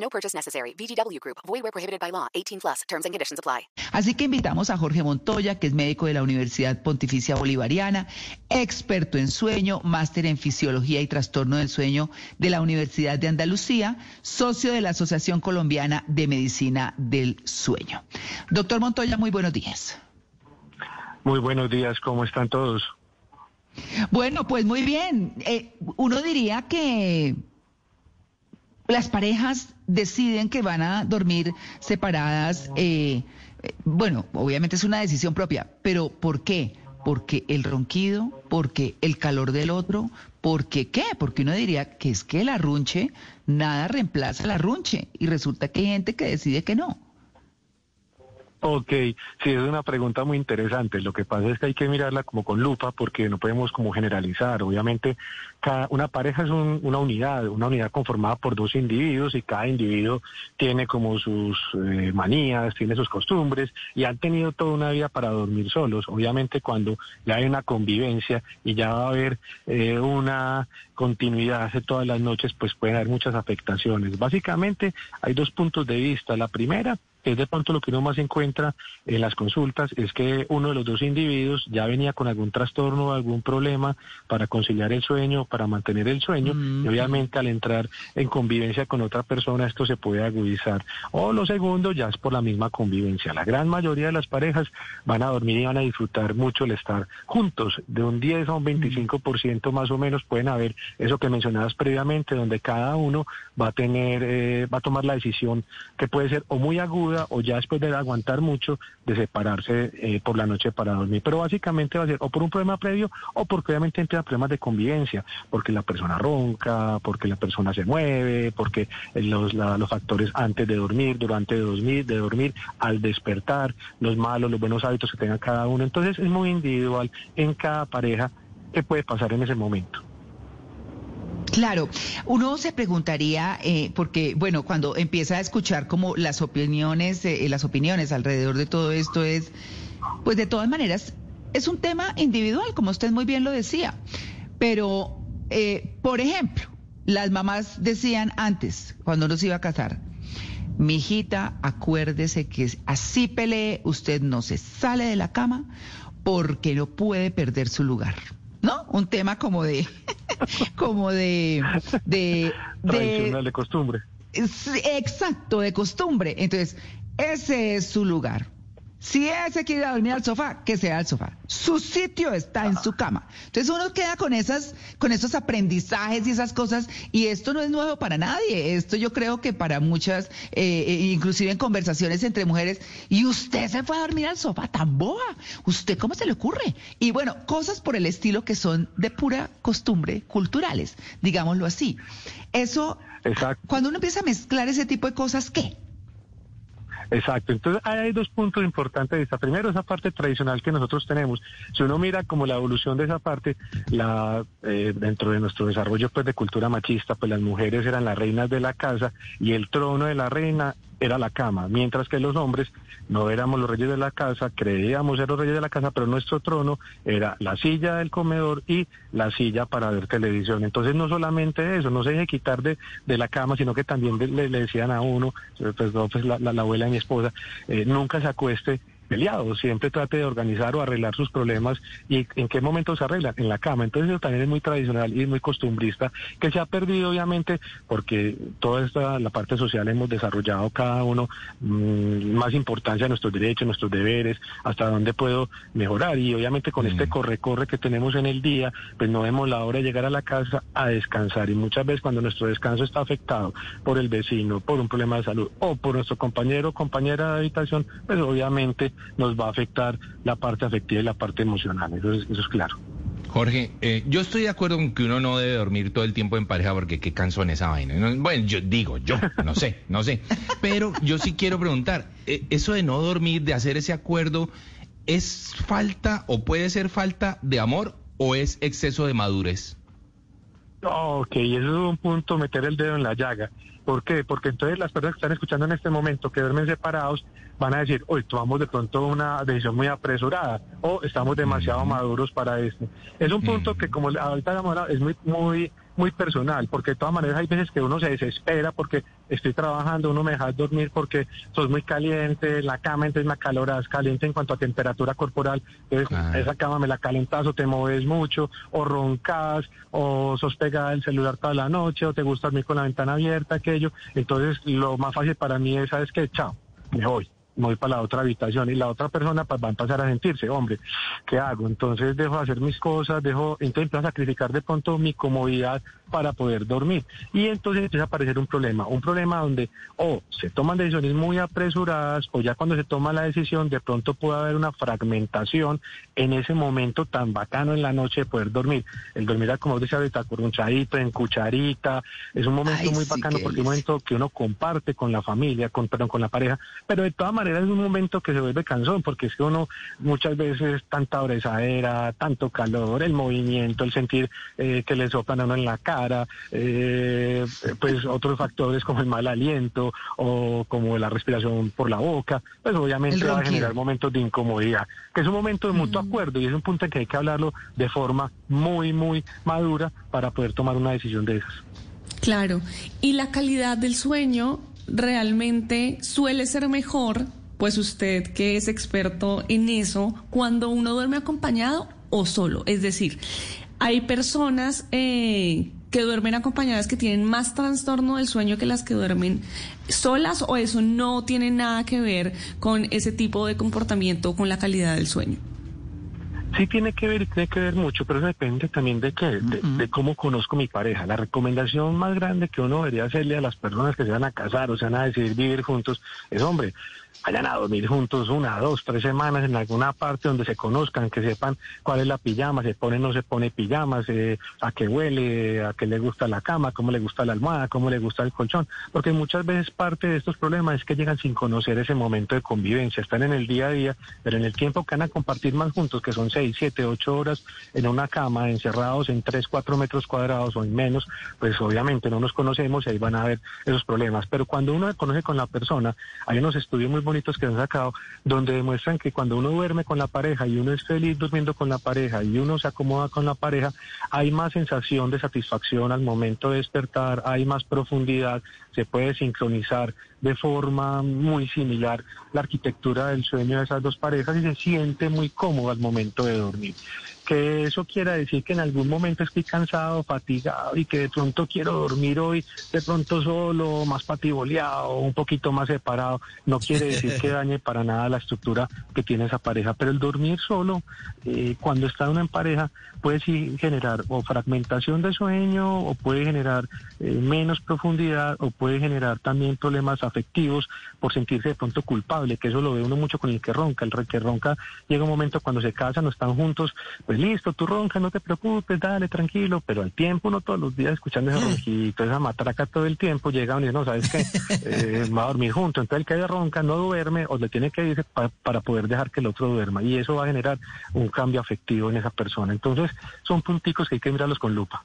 No purchase necessary. VGW Group. Void where prohibited by law. 18 plus. Terms and conditions apply. Así que invitamos a Jorge Montoya, que es médico de la Universidad Pontificia Bolivariana, experto en sueño, máster en fisiología y trastorno del sueño de la Universidad de Andalucía, socio de la Asociación Colombiana de Medicina del Sueño. Doctor Montoya, muy buenos días. Muy buenos días, ¿cómo están todos? Bueno, pues muy bien. Eh, uno diría que las parejas deciden que van a dormir separadas. Eh, eh, bueno, obviamente es una decisión propia, pero ¿por qué? Porque el ronquido, porque el calor del otro, porque qué? Porque uno diría que es que el arrunche nada reemplaza el arrunche y resulta que hay gente que decide que no. Ok, sí, es una pregunta muy interesante. Lo que pasa es que hay que mirarla como con lupa porque no podemos como generalizar. Obviamente, cada, una pareja es una unidad, una unidad conformada por dos individuos y cada individuo tiene como sus eh, manías, tiene sus costumbres y han tenido toda una vida para dormir solos. Obviamente, cuando ya hay una convivencia y ya va a haber eh, una continuidad de todas las noches, pues pueden haber muchas afectaciones. Básicamente, hay dos puntos de vista. La primera es de pronto lo que uno más encuentra en las consultas, es que uno de los dos individuos ya venía con algún trastorno o algún problema para conciliar el sueño, para mantener el sueño, y obviamente al entrar en convivencia con otra persona esto se puede agudizar. O lo segundo ya es por la misma convivencia. La gran mayoría de las parejas van a dormir y van a disfrutar mucho el estar juntos, de un 10 a un 25% más o menos pueden haber eso que mencionabas previamente, donde cada uno va a tener, eh, va a tomar la decisión que puede ser o muy aguda, o ya después de aguantar mucho de separarse eh, por la noche para dormir. Pero básicamente va a ser o por un problema previo o porque obviamente entra problemas de convivencia, porque la persona ronca, porque la persona se mueve, porque los, los factores antes de dormir, durante dormir, de dormir, al despertar, los malos, los buenos hábitos que tenga cada uno. Entonces es muy individual en cada pareja qué puede pasar en ese momento. Claro, uno se preguntaría, eh, porque bueno, cuando empieza a escuchar como las opiniones, eh, las opiniones alrededor de todo esto es, pues de todas maneras, es un tema individual, como usted muy bien lo decía. Pero, eh, por ejemplo, las mamás decían antes, cuando uno se iba a casar, mi hijita, acuérdese que así pelee, usted no se sale de la cama porque no puede perder su lugar. ¿No? Un tema como de como de... de, Tradicional de costumbre. Exacto, de costumbre. Entonces, ese es su lugar. Si ese quiere dormir al sofá, que sea al sofá. Su sitio está en su cama. Entonces uno queda con esas, con esos aprendizajes y esas cosas, y esto no es nuevo para nadie. Esto yo creo que para muchas, eh, eh, inclusive en conversaciones entre mujeres, y usted se fue a dormir al sofá tan boa. ¿Usted cómo se le ocurre? Y bueno, cosas por el estilo que son de pura costumbre culturales, digámoslo así. Eso, cuando uno empieza a mezclar ese tipo de cosas, ¿qué? Exacto, entonces hay dos puntos importantes de esta. Primero, esa parte tradicional que nosotros tenemos. Si uno mira como la evolución de esa parte, la eh, dentro de nuestro desarrollo pues de cultura machista, pues las mujeres eran las reinas de la casa y el trono de la reina era la cama, mientras que los hombres no éramos los reyes de la casa, creíamos ser los reyes de la casa, pero nuestro trono era la silla del comedor y la silla para ver televisión. Entonces no solamente eso, no se deje quitar de, de la cama, sino que también le, decían a uno, pues, pues la, la, abuela de mi esposa, eh, nunca se acueste peleado, siempre trate de organizar o arreglar sus problemas y en qué momento se arreglan, en la cama. Entonces eso también es muy tradicional y muy costumbrista, que se ha perdido obviamente porque toda esta, la parte social hemos desarrollado cada uno mm, más importancia a nuestros derechos, nuestros deberes, hasta dónde puedo mejorar. Y obviamente con este corre-corre que tenemos en el día, pues no vemos la hora de llegar a la casa a descansar. Y muchas veces cuando nuestro descanso está afectado por el vecino, por un problema de salud o por nuestro compañero o compañera de habitación, pues obviamente nos va a afectar la parte afectiva y la parte emocional, eso es, eso es claro. Jorge, eh, yo estoy de acuerdo con que uno no debe dormir todo el tiempo en pareja porque qué cansón esa vaina. No, Bueno, yo digo, yo, no sé, no sé. Pero yo sí quiero preguntar, eh, eso de no dormir, de hacer ese acuerdo, ¿es falta o puede ser falta de amor o es exceso de madurez? Ok, eso es un punto, meter el dedo en la llaga. ¿Por qué? Porque entonces las personas que están escuchando en este momento, que duermen separados, van a decir, hoy tomamos de pronto una decisión muy apresurada o estamos demasiado maduros para esto. Es un punto que, como ahorita hablado, es muy, muy, muy personal, porque de todas maneras hay veces que uno se desespera porque estoy trabajando, uno me deja dormir porque sos muy caliente, la cama entonces me acaloras, caliente en cuanto a temperatura corporal, entonces esa cama me la calentas o te mueves mucho, o roncas, o sos pegada del celular toda la noche, o te gusta dormir con la ventana abierta, aquello. Entonces lo más fácil para mí es, ¿sabes qué? Chao, me voy. Me voy para la otra habitación y la otra persona pues, va a empezar a sentirse, hombre, ¿qué hago? Entonces dejo de hacer mis cosas, dejo, entonces empiezo a sacrificar de pronto mi comodidad para poder dormir. Y entonces empieza a aparecer un problema, un problema donde o se toman decisiones muy apresuradas o ya cuando se toma la decisión de pronto puede haber una fragmentación en ese momento tan bacano en la noche de poder dormir. El dormir, como decía ahorita, corronchadito, en cucharita, es un momento Ay, muy sí, bacano porque es un momento que uno comparte con la familia, con, perdón, con la pareja, pero de todas maneras es un momento que se vuelve cansón porque es que uno muchas veces tanta abrazadera, tanto calor, el movimiento, el sentir eh, que le soplan a uno en la cara, eh, pues otros factores como el mal aliento o como la respiración por la boca, pues obviamente va a generar momentos de incomodidad, que es un momento de mutuo acuerdo y es un punto en que hay que hablarlo de forma muy, muy madura para poder tomar una decisión de esas. Claro. Y la calidad del sueño realmente suele ser mejor, pues usted que es experto en eso, cuando uno duerme acompañado o solo. Es decir, hay personas eh, que duermen acompañadas que tienen más trastorno del sueño que las que duermen solas o eso no tiene nada que ver con ese tipo de comportamiento, con la calidad del sueño. Sí tiene que ver, y tiene que ver mucho, pero eso depende también de qué, de, de cómo conozco mi pareja. La recomendación más grande que uno debería hacerle a las personas que se van a casar o se van a decidir vivir juntos es, hombre, vayan a dormir juntos una, dos, tres semanas en alguna parte donde se conozcan, que sepan cuál es la pijama, se pone, no se pone pijamas, eh, a qué huele, a qué le gusta la cama, cómo le gusta la almohada, cómo le gusta el colchón, porque muchas veces parte de estos problemas es que llegan sin conocer ese momento de convivencia, están en el día a día, pero en el tiempo que van a compartir más juntos, que son seis, siete, ocho horas en una cama, encerrados en tres, cuatro metros cuadrados o en menos, pues obviamente no nos conocemos y ahí van a haber esos problemas. Pero cuando uno conoce con la persona, hay unos estudios bonitos que han sacado donde demuestran que cuando uno duerme con la pareja y uno es feliz durmiendo con la pareja y uno se acomoda con la pareja, hay más sensación de satisfacción al momento de despertar, hay más profundidad, se puede sincronizar de forma muy similar la arquitectura del sueño de esas dos parejas y se siente muy cómodo al momento de dormir. Que eso quiera decir que en algún momento estoy cansado, fatigado y que de pronto quiero dormir hoy de pronto solo, más patiboleado, un poquito más separado. No quiere decir que dañe para nada la estructura que tiene esa pareja, pero el dormir solo, eh, cuando está uno en pareja, puede sí generar o fragmentación de sueño o puede generar eh, menos profundidad o puede generar también problemas afectivos por sentirse de pronto culpable, que eso lo ve uno mucho con el que ronca. El que ronca llega un momento cuando se casan o están juntos, pues listo, tú roncas, no te preocupes, dale, tranquilo, pero al tiempo uno todos los días escuchando ese ronquito, esa matraca todo el tiempo, llega uno y dice, no, ¿sabes qué? Eh, va a dormir junto. Entonces el que haya ronca no duerme o le tiene que irse pa- para poder dejar que el otro duerma y eso va a generar un cambio afectivo en esa persona. Entonces son punticos que hay que mirarlos con lupa.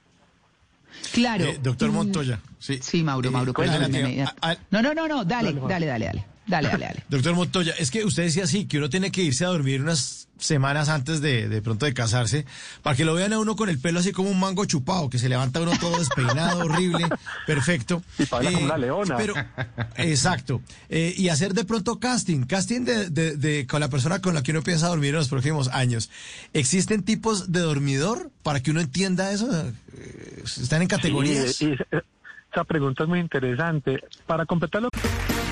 Claro. Eh, doctor Mm, Montoya, sí. Sí, Mauro, Eh, Mauro, perdóname. Ah, ah, No, no, no, no, dale, dale, dale, dale. Dale, dale, dale. Doctor Montoya, es que usted decía así, que uno tiene que irse a dormir unas semanas antes de, de pronto de casarse, para que lo vean a uno con el pelo así como un mango chupado, que se levanta uno todo despeinado, horrible, perfecto. Y para como una leona. Pero, exacto. Eh, y hacer de pronto casting, casting de, de- de- con la persona con la que uno piensa dormir en los próximos años. ¿Existen tipos de dormidor para que uno entienda eso? Eh, ¿Están en categorías? Sí, y esa- esa pregunta es muy interesante. Para completarlo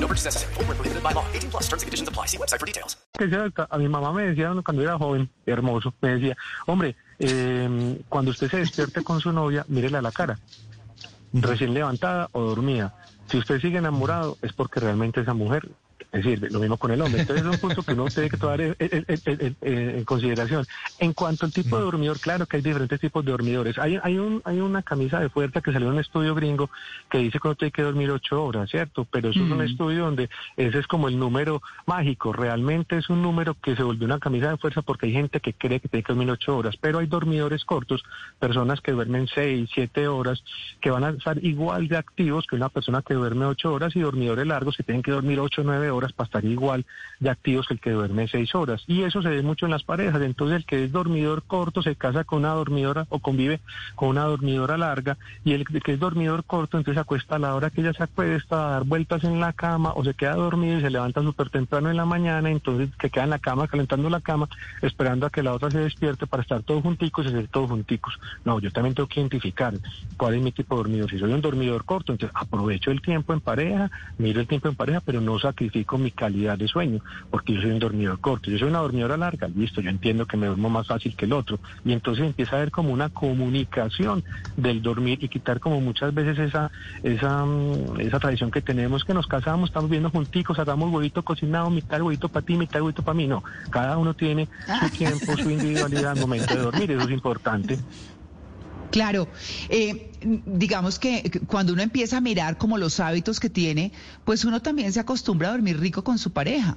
No purchase necessary. Void where prohibited by law. 18 plus terms and conditions apply. See website for details. Que sea, A mi mamá me decía cuando era joven, hermoso, me decía, hombre, eh, cuando usted se despierte con su novia, mírela a la cara, recién levantada o dormida. Si usted sigue enamorado, es porque realmente esa mujer es decir, lo mismo con el hombre. Entonces es un punto que uno tiene que tomar en, en- en- en- en consideración. En cuanto al tipo de dormidor, claro que hay diferentes tipos de dormidores. Hay, hay, un, hay una camisa de fuerza que salió en un estudio gringo que dice que uno tiene que dormir ocho horas, ¿cierto? Pero eso es un estudio donde ese es como el número mágico. Realmente es un número que se volvió una camisa de fuerza porque hay gente que cree que tiene que dormir ocho horas. Pero hay dormidores cortos, personas que duermen seis, siete horas, que van a estar igual de activos que una persona que duerme ocho horas y dormidores largos que tienen que dormir ocho nueve horas para estar igual de activos que el que duerme seis horas. Y eso se ve mucho en las parejas. Entonces el que es dormidor corto se casa con una dormidora o convive con una dormidora larga y el que es dormidor corto entonces se acuesta a la hora que ella se acuesta a dar vueltas en la cama o se queda dormido y se levanta súper temprano en la mañana, entonces que queda en la cama calentando la cama esperando a que la otra se despierte para estar todos junticos y hacer todos junticos. No, yo también tengo que identificar cuál es mi tipo de dormidor. Si soy un dormidor corto, entonces aprovecho el tiempo en pareja, miro el tiempo en pareja, pero no sacrifico mi calidad de sueño, porque yo soy un dormidor corto. Yo soy una dormidora larga, listo, yo entiendo que me duermo más fácil que el otro. Y entonces empieza a haber como una comunicación del dormir y quitar como muchas veces esa, esa, mm, esa tradición que tenemos, que nos casamos, estamos viendo junticos, hagamos huevito cocinado, mitad huevito para ti, mitad huevito para mí. No, cada uno tiene su tiempo, su individualidad al momento de dormir, eso es importante. Claro, eh, digamos que cuando uno empieza a mirar como los hábitos que tiene, pues uno también se acostumbra a dormir rico con su pareja.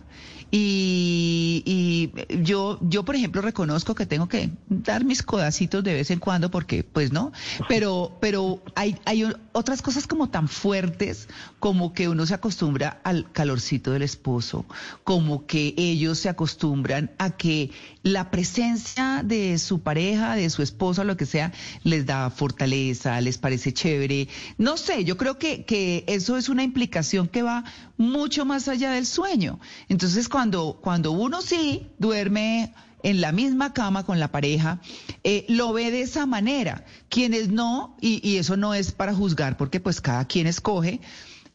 Y, y yo, yo por ejemplo reconozco que tengo que dar mis codacitos de vez en cuando porque, pues no, pero, pero hay, hay otras cosas como tan fuertes como que uno se acostumbra al calorcito del esposo, como que ellos se acostumbran a que la presencia de su pareja, de su esposa, lo que sea, les da fortaleza, les parece chévere. No sé, yo creo que, que eso es una implicación que va mucho más allá del sueño. Entonces, cuando, cuando uno sí duerme en la misma cama con la pareja, eh, lo ve de esa manera. Quienes no, y, y eso no es para juzgar, porque pues cada quien escoge,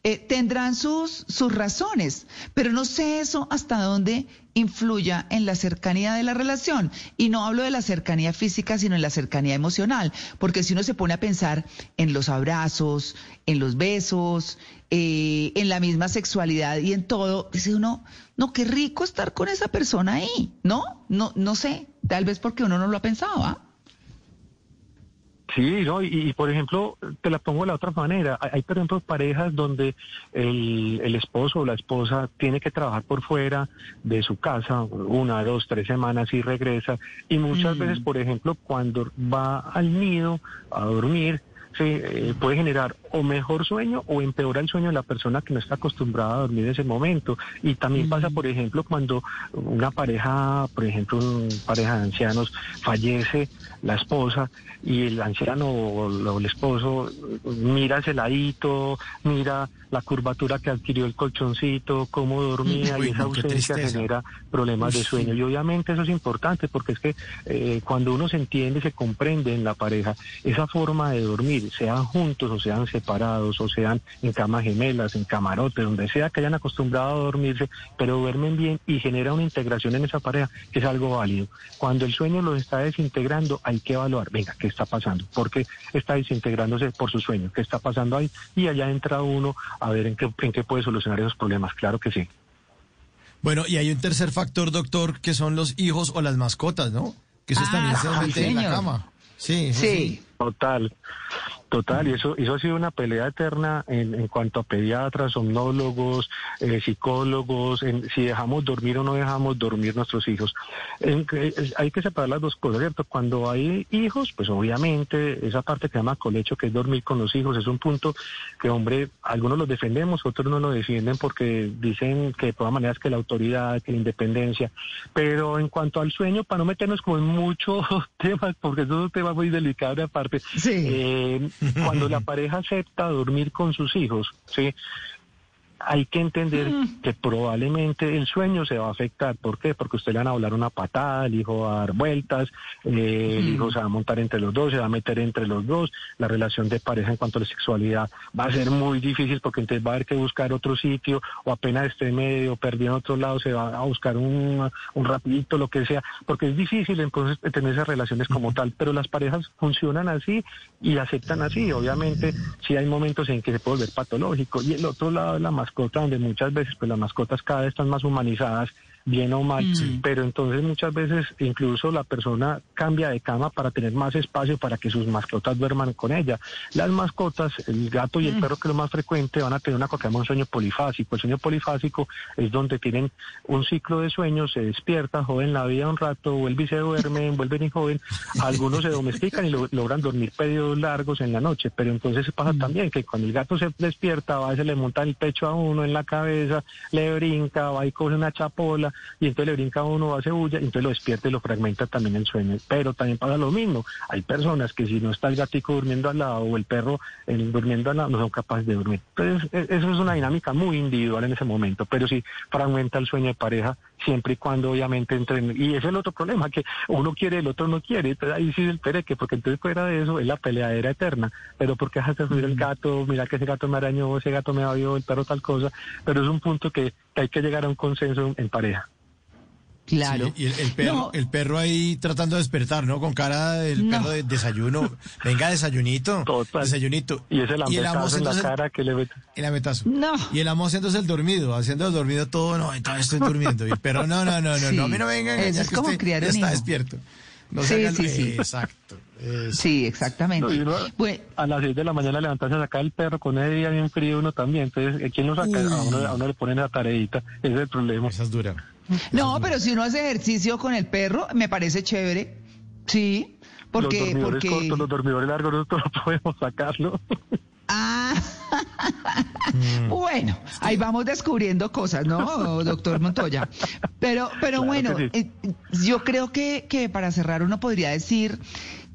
eh, tendrán sus, sus razones, pero no sé eso hasta dónde influya en la cercanía de la relación. Y no hablo de la cercanía física, sino en la cercanía emocional, porque si uno se pone a pensar en los abrazos, en los besos, eh, en la misma sexualidad y en todo, dice uno, no, qué rico estar con esa persona ahí, ¿no? No, no sé, tal vez porque uno no lo ha pensado, ¿ah? Sí, ¿no? Y, y, por ejemplo, te la pongo de la otra manera. Hay, hay, por ejemplo, parejas donde el, el esposo o la esposa tiene que trabajar por fuera de su casa una, dos, tres semanas y regresa. Y muchas Mm. veces, por ejemplo, cuando va al nido a dormir, sí, eh, puede generar o mejor sueño o empeora el sueño de la persona que no está acostumbrada a dormir en ese momento. Y también pasa, por ejemplo, cuando una pareja, por ejemplo, una pareja de ancianos, fallece la esposa y el anciano o, el esposo mira ese ladito, mira la curvatura que adquirió el colchoncito, cómo dormía Uy, y esa ausencia genera problemas Uy, de sueño. sí. Y obviamente eso es importante porque es que eh, cuando uno se entiende, se comprende en la pareja, esa forma de dormir, sean juntos o sean separados o sean en camas gemelas, en camarotes, donde sea que hayan acostumbrado a dormirse, pero duermen bien y genera una integración en esa pareja, que es algo válido. Cuando el sueño los está desintegrando, hay que evaluar, venga, ¿qué está pasando? ¿Por qué está desintegrándose por su sueño? ¿Qué está pasando ahí? Y allá entra uno a ver en qué, en qué puede solucionar esos problemas. Claro que sí. Bueno, y hay un tercer factor, doctor, que son los hijos o las mascotas, ¿no? Que eso Ah, también se sí, mete en la cama. Sí, eso Sí. Total, total, y eso, eso ha sido una pelea eterna en, en cuanto a pediatras, somnólogos, eh, psicólogos, en si dejamos dormir o no dejamos dormir nuestros hijos. En es- hay que separar las dos cosas, ¿cierto? Cuando hay hijos, pues obviamente esa parte que se llama colecho, que es dormir con los hijos, es un punto que, hombre, algunos los defendemos, otros no lo defienden porque dicen que de todas maneras que la autoridad, que la independencia, pero en cuanto al sueño, para no meternos como en muchos temas, porque eso es un tema muy delicado de aparte, Sí. eh, cuando la pareja acepta dormir con sus hijos, ¿sí? Hay que entender Mm. que probablemente el sueño se va a afectar. ¿Por qué? Porque usted le van a volar una patada, el hijo va a dar vueltas, eh, el Mm. hijo se va a montar entre los dos, se va a meter entre los dos, la relación de pareja en cuanto a la sexualidad va a ser muy difícil porque entonces va a haber que buscar otro sitio o apenas esté medio perdido en otro lado se va a buscar un, un rapidito, lo que sea, porque es difícil entonces tener esas relaciones como tal, pero las parejas funcionan así y aceptan así. Obviamente sí hay momentos en que se puede volver patológico y el otro lado es la mascota donde muchas veces pues las mascotas cada vez están más humanizadas bien o mal, pero entonces muchas veces incluso la persona cambia de cama para tener más espacio para que sus mascotas duerman con ella. Las mascotas, el gato y el perro que es lo más frecuente, van a tener una cosa que llama un sueño polifásico. El sueño polifásico es donde tienen un ciclo de sueño, se despierta, joven la vida un rato, vuelve y se duermen, vuelven y joven. Algunos se domestican y lo- logran dormir periodos largos en la noche, pero entonces pasa también que cuando el gato se despierta, va y se le monta el pecho a uno, en la cabeza, le brinca, va y coge una chapola y entonces le brinca a uno, hace bulla y entonces lo despierta y lo fragmenta también el sueño. Pero también pasa lo mismo. Hay personas que si no está el gatico durmiendo al lado o el perro eh, durmiendo al lado, no son capaces de dormir. Entonces, e- eso es una dinámica muy individual en ese momento, pero sí fragmenta el sueño de pareja siempre y cuando obviamente entren. Y ese es el otro problema, que uno quiere, el otro no quiere. Entonces ahí sí es el pereque, porque entonces fuera de eso es la peleadera eterna. Pero porque dejaste subir el gato, mira que ese gato me arañó, ese gato me avió, el perro tal cosa. Pero es un punto que, que hay que llegar a un consenso en pareja. Claro. Sí, y el, el perro, No. el perro ahí tratando de despertar, ¿no? Con cara del No. perro de desayuno. Venga, desayunito. Total. Desayunito. Y ese el amo lambetazo en la cara que le mete. El lametazo. No. Y el amo haciéndose el dormido, haciendo el dormido todo, no, entonces estoy durmiendo. Y el perro, no, no, no, no, Sí. no, a mí no me vengan Eso es que como usted criar ya un está hijo. despierto. No Sí, sí, sí. Exacto. Sí, exactamente. No, Bueno, a las 6 de la mañana levantarse a sacar el perro con ese día bien frío uno también. Entonces, ¿eh, ¿quién lo saca? A uno, a uno le ponen la tareita. Ese es el problema. Esa es dura. no, pero si uno hace ejercicio con el perro, me parece chévere. Sí, porque... los dormidores porque... cortos, los dormidores largos, nosotros no podemos sacarlo. Ah, bueno, ahí vamos descubriendo cosas, ¿no, doctor Montoya? Pero, pero Claro bueno, eh, yo creo que, que para cerrar uno podría decir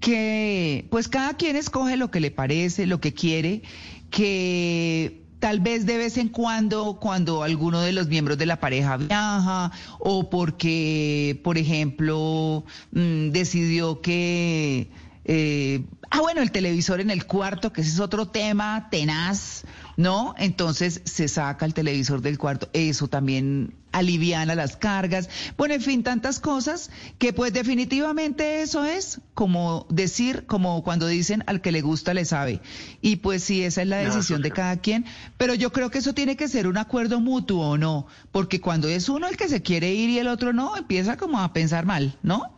que pues cada quien escoge lo que le parece, lo que quiere, que tal vez de vez en cuando, cuando alguno de los miembros de la pareja viaja o porque, por ejemplo, mm, decidió que... eh, ah, bueno, el televisor en el cuarto, que ese es otro tema tenaz, ¿no? Entonces se saca el televisor del cuarto, eso también aliviana las cargas. Bueno, en fin, tantas cosas que pues definitivamente eso es como decir, como cuando dicen al que le gusta le sabe. Y pues sí, esa es la No, decisión de cada quien, pero yo creo que eso tiene que ser un acuerdo mutuo o no, porque cuando es uno el que se quiere ir y el otro no, empieza como a pensar mal, ¿no?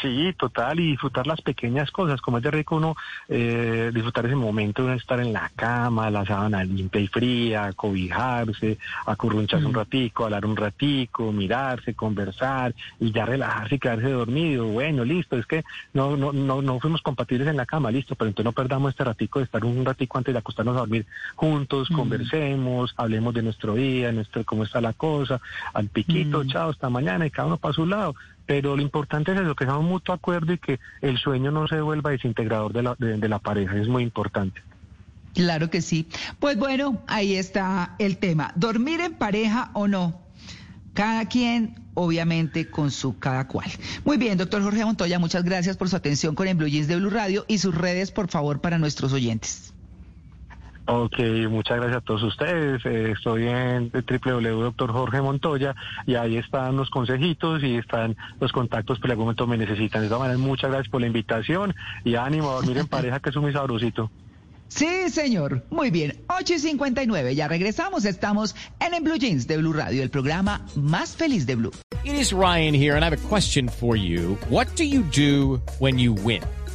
Sí, total, y disfrutar las pequeñas cosas, como es de rico uno eh, disfrutar ese momento de estar en la cama, la sábana limpia y fría, cobijarse, acurruncharse un ratico, hablar un ratico, mirarse, conversar y ya relajarse y quedarse dormido. Bueno, listo, es que no, no, no, no fuimos compatibles en la cama, listo, pero entonces no perdamos este ratico de estar un ratico antes de acostarnos a dormir juntos, conversemos, hablemos de nuestro día, nuestro, cómo está la cosa, al piquito, chao, hasta mañana y cada uno para su lado. Pero lo importante es eso, que sea un mutuo acuerdo y que el sueño no se vuelva desintegrador de la, de, la pareja, es muy importante. Claro que sí. Pues bueno, ahí está el tema. ¿Dormir en pareja o no? Cada quien, obviamente, con su cada cual. Muy bien, doctor Jorge Montoya, muchas gracias por su atención con el de Blue Radio y sus redes, por favor, para nuestros oyentes. Ok, muchas gracias a todos ustedes. Eh, estoy en www.drjorge Montoya y ahí están los consejitos y están los contactos que en algún momento me necesitan. De todas maneras, muchas gracias por la invitación y ánimo a dormir en pareja, que es muy sabrosito. Sí, señor. Muy bien. 8 y 59. Ya regresamos. Estamos en el Blue Jeans de Blue Radio, el programa más feliz de Blue. It is Ryan here, and I have a question for you. What do you do when you win?